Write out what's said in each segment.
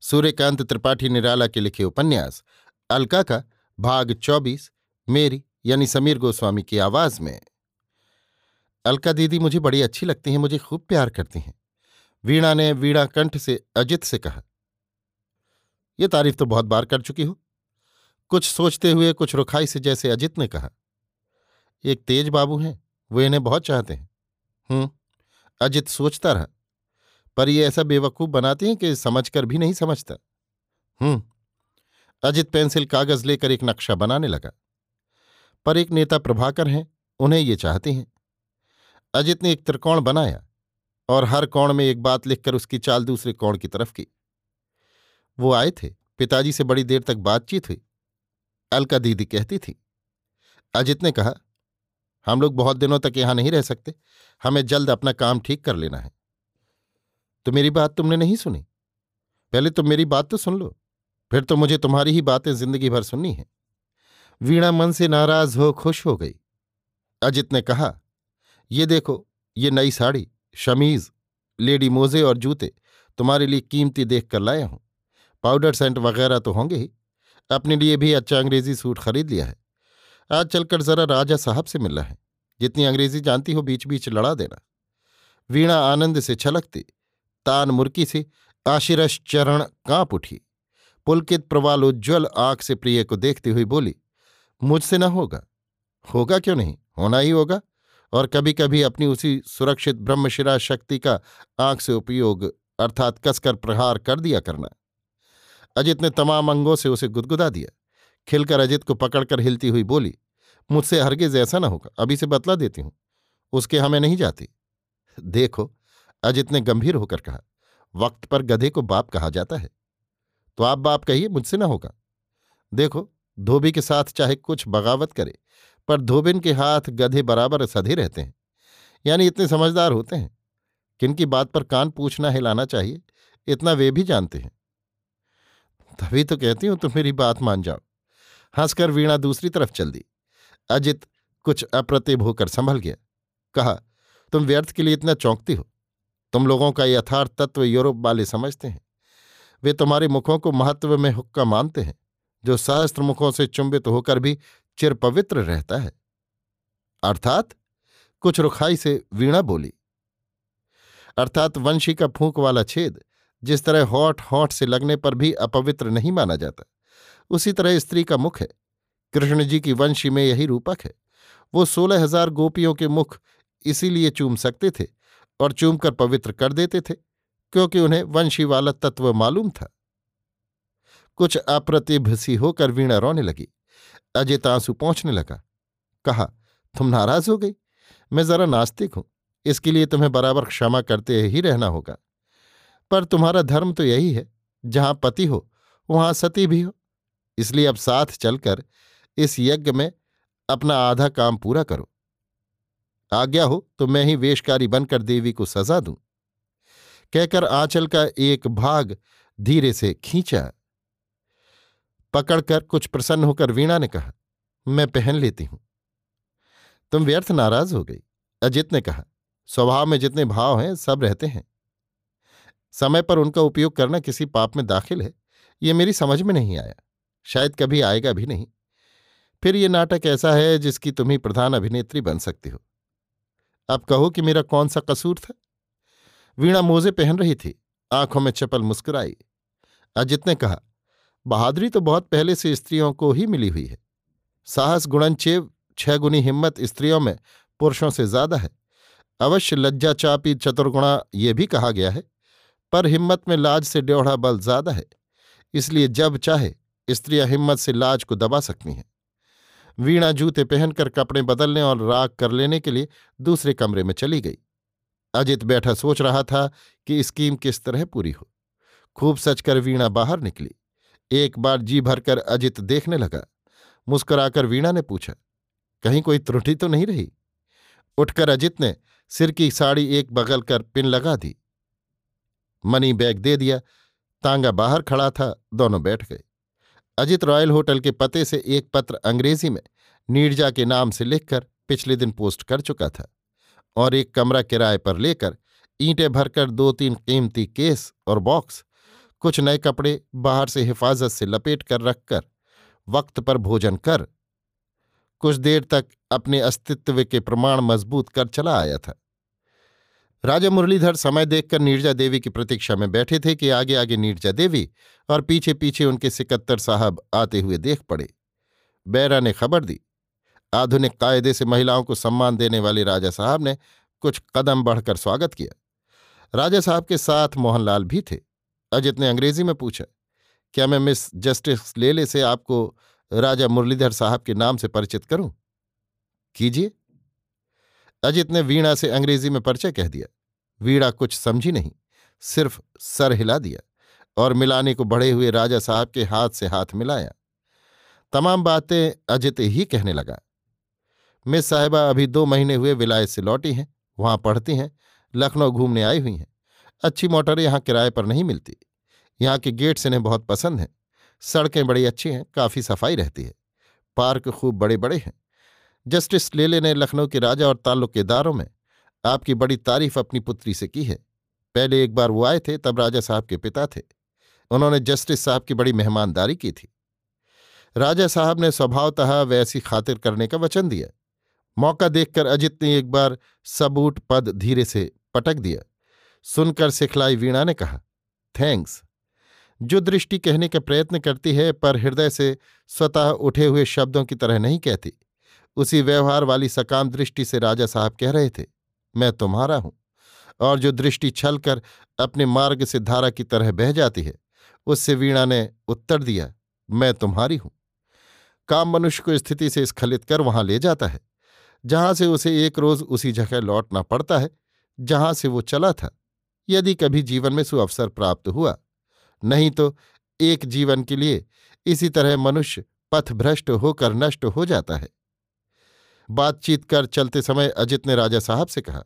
सूर्यकांत त्रिपाठी निराला के लिखे उपन्यास अलका का भाग चौबीस, मेरी, यानी समीर गोस्वामी की आवाज़ में। अलका दीदी, मुझे बड़ी अच्छी लगती हैं, मुझे खूब प्यार करती हैं। वीणा ने वीणा कंठ से अजित से कहा यह तारीफ़ तो बहुत बार कर चुकी हो। कुछ सोचते हुए, कुछ रुखाई से जैसे अजित ने कहा, एक तेज बाबू हैं, वो इन्हें बहुत चाहते हैं। हम्म अजित सोचता रहा। पर ये ऐसा बेवकूफ़ बनाते हैं कि समझकर भी नहीं समझता। हम्म। अजित पेंसिल कागज़ लेकर एक नक्शा बनाने लगा। पर एक नेता प्रभाकर हैं, उन्हें ये चाहते हैं। अजित ने एक त्रिकोण बनाया और हर कोण में एक बात लिखकर उसकी चाल दूसरे कोण की तरफ़ की। वो आए थे, पिताजी से बड़ी देर तक बातचीत हुई। अलका दीदी कहती थी। अजित ने कहा, हम लोग बहुत दिनों तक यहाँ नहीं रह सकते। हमें जल्द अपना काम ठीक कर लेना है। तो मेरी बात तुमने नहीं सुनी? पहले तुम मेरी बात तो सुन लो, फिर तो मुझे तुम्हारी ही बातें ज़िंदगी भर सुननी है। वीणा मन से नाराज़ हो, खुश हो गई। अजित ने कहा, ये देखो, ये नई साड़ी, शमीज, लेडी मोजे और जूते तुम्हारे लिए कीमती देख कर लाया हूँ। पाउडर सेंट वगैरह तो होंगे ही। अपने लिए भी अच्छा अंग्रेज़ी सूट खरीद लिया है। आज चलकर जरा राजा साहब से मिलना है। जितनी अंग्रेज़ी जानती हो बीच बीच लड़ा देना। वीणा आनंद से छलकती तान मुर्की से आशिरश चरण काँप उठी। पुलकित प्रवालोज्ज्वल आँख से प्रिय को देखती हुई बोली, मुझसे न होगा। होगा क्यों नहीं? होना ही होगा। और कभी कभी अपनी उसी सुरक्षित ब्रह्मशिरा शक्ति का आँख से उपयोग अर्थात कसकर प्रहार कर दिया करना। अजित ने तमाम अंगों से उसे गुदगुदा दिया। खिलकर अजित को पकड़कर हिलती हुई बोली, मुझसे हरगिज ऐसा ना होगा। अभी से बतला देती हूँ। उसके हमें नहीं जाती। देखो अजित ने गंभीर होकर कहा, वक्त पर गधे को बाप कहा जाता है। तो आप बाप कहिए, मुझसे ना होगा। देखो, धोबी के साथ चाहे कुछ बगावत करे, पर धोबिन के हाथ गधे बराबर सधे रहते हैं। यानी इतने समझदार होते हैं। किनकी बात पर कान पूछना हिलाना चाहिए, इतना वे भी जानते हैं। तभी तो कहती हूँ, तुम मेरी बात मान जाओ। हंसकर वीणा दूसरी तरफ़ चल दी। अजित कुछ अप्रतिभ होकर संभल गया। कहा, तुम व्यर्थ के लिए इतना चौंकती हो। तुम लोगों का यथार्थ तत्व यूरोप वाले समझते हैं। वे तुम्हारे मुखों को महत्व में हुक्का मानते हैं, जो सहस्त्र मुखों से चुंबित होकर भी चिर पवित्र रहता है। अर्थात, कुछ रुखाई से वीणा बोली। अर्थात वंशी का फूंक वाला छेद, जिस तरह हॉट हॉट से लगने पर भी अपवित्र नहीं माना जाता, उसी तरह स्त्री का मुख है। कृष्ण जी की वंशी में यही रूपक है। वो सोलह हज़ार गोपियों के मुख इसीलिए चूम सकते थे और चूमकर पवित्र कर देते थे, क्योंकि उन्हें वंशी वाला तत्व मालूम था। कुछ अप्रतिभ सी होकर वीणा रोने लगी। अजित आँसू पहुँचने लगा। कहा, तुम नाराज़ हो गई? मैं जरा नास्तिक हूँ। इसके लिए तुम्हें बराबर क्षमा करते ही रहना होगा। पर तुम्हारा धर्म तो यही है। जहाँ पति हो, वहाँ सती भी हो। इसलिए अब साथ चलकर इस यज्ञ में अपना आधा काम पूरा करो। आज्ञा हो तो मैं ही वेशकारी बनकर देवी को सजा दूँ। कहकर आंचल का एक भाग धीरे से खींचा। पकड़कर कुछ प्रसन्न होकर वीणा ने कहा, मैं पहन लेती हूँ। तुम व्यर्थ नाराज़ हो गई। अजित ने कहा, स्वभाव में जितने भाव हैं, सब रहते हैं। समय पर उनका उपयोग करना किसी पाप में दाखिल है, ये मेरी समझ में नहीं आया। शायद कभी आएगा भी नहीं। फिर ये नाटक ऐसा है जिसकी तुम ही प्रधान अभिनेत्री बन सकती हो। अब कहो कि मेरा कौन सा कसूर था? वीणा मोजे पहन रही थी। आँखों में चपल मुस्कुराई। अजित ने कहा, बहादुरी तो बहुत पहले से स्त्रियों को ही मिली हुई है। साहस, गुणनचेव छह गुनी हिम्मत स्त्रियों में पुरुषों से ज़्यादा है। अवश्य लज्जा, चापी, चतुर्गुणा ये भी कहा गया है, पर हिम्मत में लाज से ड्योढ़ा बल ज़्यादा है। इसलिए जब चाहे, स्त्रियाँ हिम्मत से लाज को दबा सकती हैं। वीणा जूते पहनकर कपड़े बदलने और राग कर लेने के लिए दूसरे कमरे में चली गई। अजित बैठा सोच रहा था कि स्कीम किस तरह पूरी हो। खूब सचकर वीणा बाहर निकली। एक बार जी भरकर अजित देखने लगा। मुस्कुराकर वीणा ने पूछा, कहीं कोई त्रुटि तो नहीं रही? उठकर अजित ने सिर की साड़ी एक बगल कर पिन लगा दी। मनी बैग दे दिया। तांगा बाहर खड़ा था, दोनों बैठ गए। अजित रॉयल होटल के पते से एक पत्र अंग्रेज़ी में नीरजा के नाम से लिखकर पिछले दिन पोस्ट कर चुका था और एक कमरा किराए पर लेकर ईंटें भरकर दो तीन कीमती केस और बॉक्स, कुछ नए कपड़े बाहर से हिफाजत से लपेट कर रखकर वक्त पर भोजन कर कुछ देर तक अपने अस्तित्व के प्रमाण मज़बूत कर चला आया था। राजा मुरलीधर समय देखकर नीरजा देवी की प्रतीक्षा में बैठे थे कि आगे आगे नीरजा देवी और पीछे पीछे उनके सिकत्तर साहब आते हुए देख पड़े। बैरा ने खबर दी। आधुनिक कायदे से महिलाओं को सम्मान देने वाले राजा साहब ने कुछ कदम बढ़कर स्वागत किया। राजा साहब के साथ मोहनलाल भी थे। अजित ने अंग्रेज़ी में पूछा, क्या मैं मिस जस्टिस लेले से आपको राजा मुरलीधर साहब के नाम से परिचित करूँ? कीजिए। अजित ने वीणा से अंग्रेज़ी में परिचय कह दिया। वीणा कुछ समझी नहीं, सिर्फ़ सर हिला दिया और मिलाने को बढ़े हुए राजा साहब के हाथ से हाथ मिलाया। तमाम बातें अजित ही कहने लगा। मिस साहिबा अभी दो महीने हुए विलायत से लौटी हैं, वहाँ पढ़ती हैं, लखनऊ घूमने आई हुई हैं। अच्छी मोटरें यहाँ किराए पर नहीं मिलती। यहाँ के गेट्स इन्हें बहुत पसंद हैं। सड़कें बड़ी अच्छी हैं, काफ़ी सफ़ाई रहती है। पार्क खूब बड़े बड़े हैं। जस्टिस लेले ने लखनऊ के राजा और ताल्लुकेदारों में आपकी बड़ी तारीफ़ अपनी पुत्री से की है। पहले एक बार वो आए थे, तब राजा साहब के पिता थे। उन्होंने जस्टिस साहब की बड़ी मेहमानदारी की थी। राजा साहब ने स्वभावतः वैसी खातिर करने का वचन दिया। मौका देखकर अजित ने एक बार सबूट पद धीरे से पटक दिया। सुनकर सिखलाई वीणा ने कहा, थैंक्स। जो दृष्टि कहने का प्रयत्न करती है, पर हृदय से स्वतः उठे हुए शब्दों की तरह नहीं कहती। उसी व्यवहार वाली सकाम दृष्टि से राजा साहब कह रहे थे, मैं तुम्हारा हूँ, और जो दृष्टि छल कर अपने मार्ग से धारा की तरह बह जाती है, उससे वीणा ने उत्तर दिया, मैं तुम्हारी हूँ। काम मनुष्य को स्थिति से स्खलित कर वहाँ ले जाता है। जहाँ से उसे एक रोज उसी जगह लौटना पड़ता है, जहाँ से वो चला था, यदि कभी जीवन में सुअवसर प्राप्त हुआ। नहीं तो एक जीवन के लिए इसी तरह मनुष्य पथभ्रष्ट होकर नष्ट हो जाता है। बातचीत कर चलते समय अजित ने राजा साहब से कहा,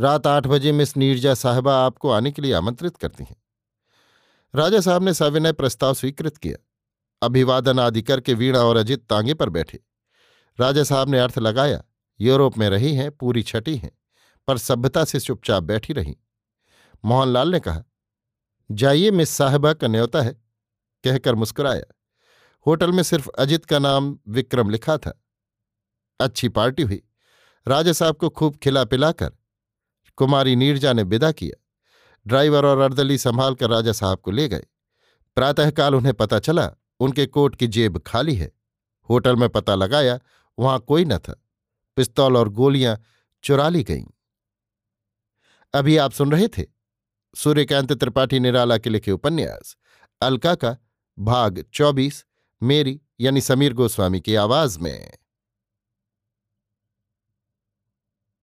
रात आठ बजे मिस नीरजा साहबा आपको आने के लिए आमंत्रित करती हैं। राजा साहब ने सविनय प्रस्ताव स्वीकृत किया। अभिवादन आदि करके वीणा और अजित तांगे पर बैठे। राजा साहब ने अर्थ लगाया, यूरोप में रही हैं, पूरी छठी हैं, पर सभ्यता से चुपचाप बैठी रही। मोहनलाल ने कहा, जाइए मिस साहबा का न्योता है, कहकर मुस्कुराया। होटल में सिर्फ़ अजित का नाम विक्रम लिखा था। अच्छी पार्टी हुई। राजा साहब को खूब खिला पिलाकर कुमारी नीरजा ने विदा किया। ड्राइवर और अर्दली संभाल कर राजा साहब को ले गए। प्रातःकाल उन्हें पता चला, उनके कोट की जेब खाली है। होटल में पता लगाया, वहाँ कोई न था। पिस्तौल और गोलियाँ चुरा ली गईं। अभी आप सुन रहे थे सूर्यकांत त्रिपाठी निराला के लिखे उपन्यास, अलका का भाग चौबीस, मेरी यानी समीर गोस्वामी की आवाज़ में।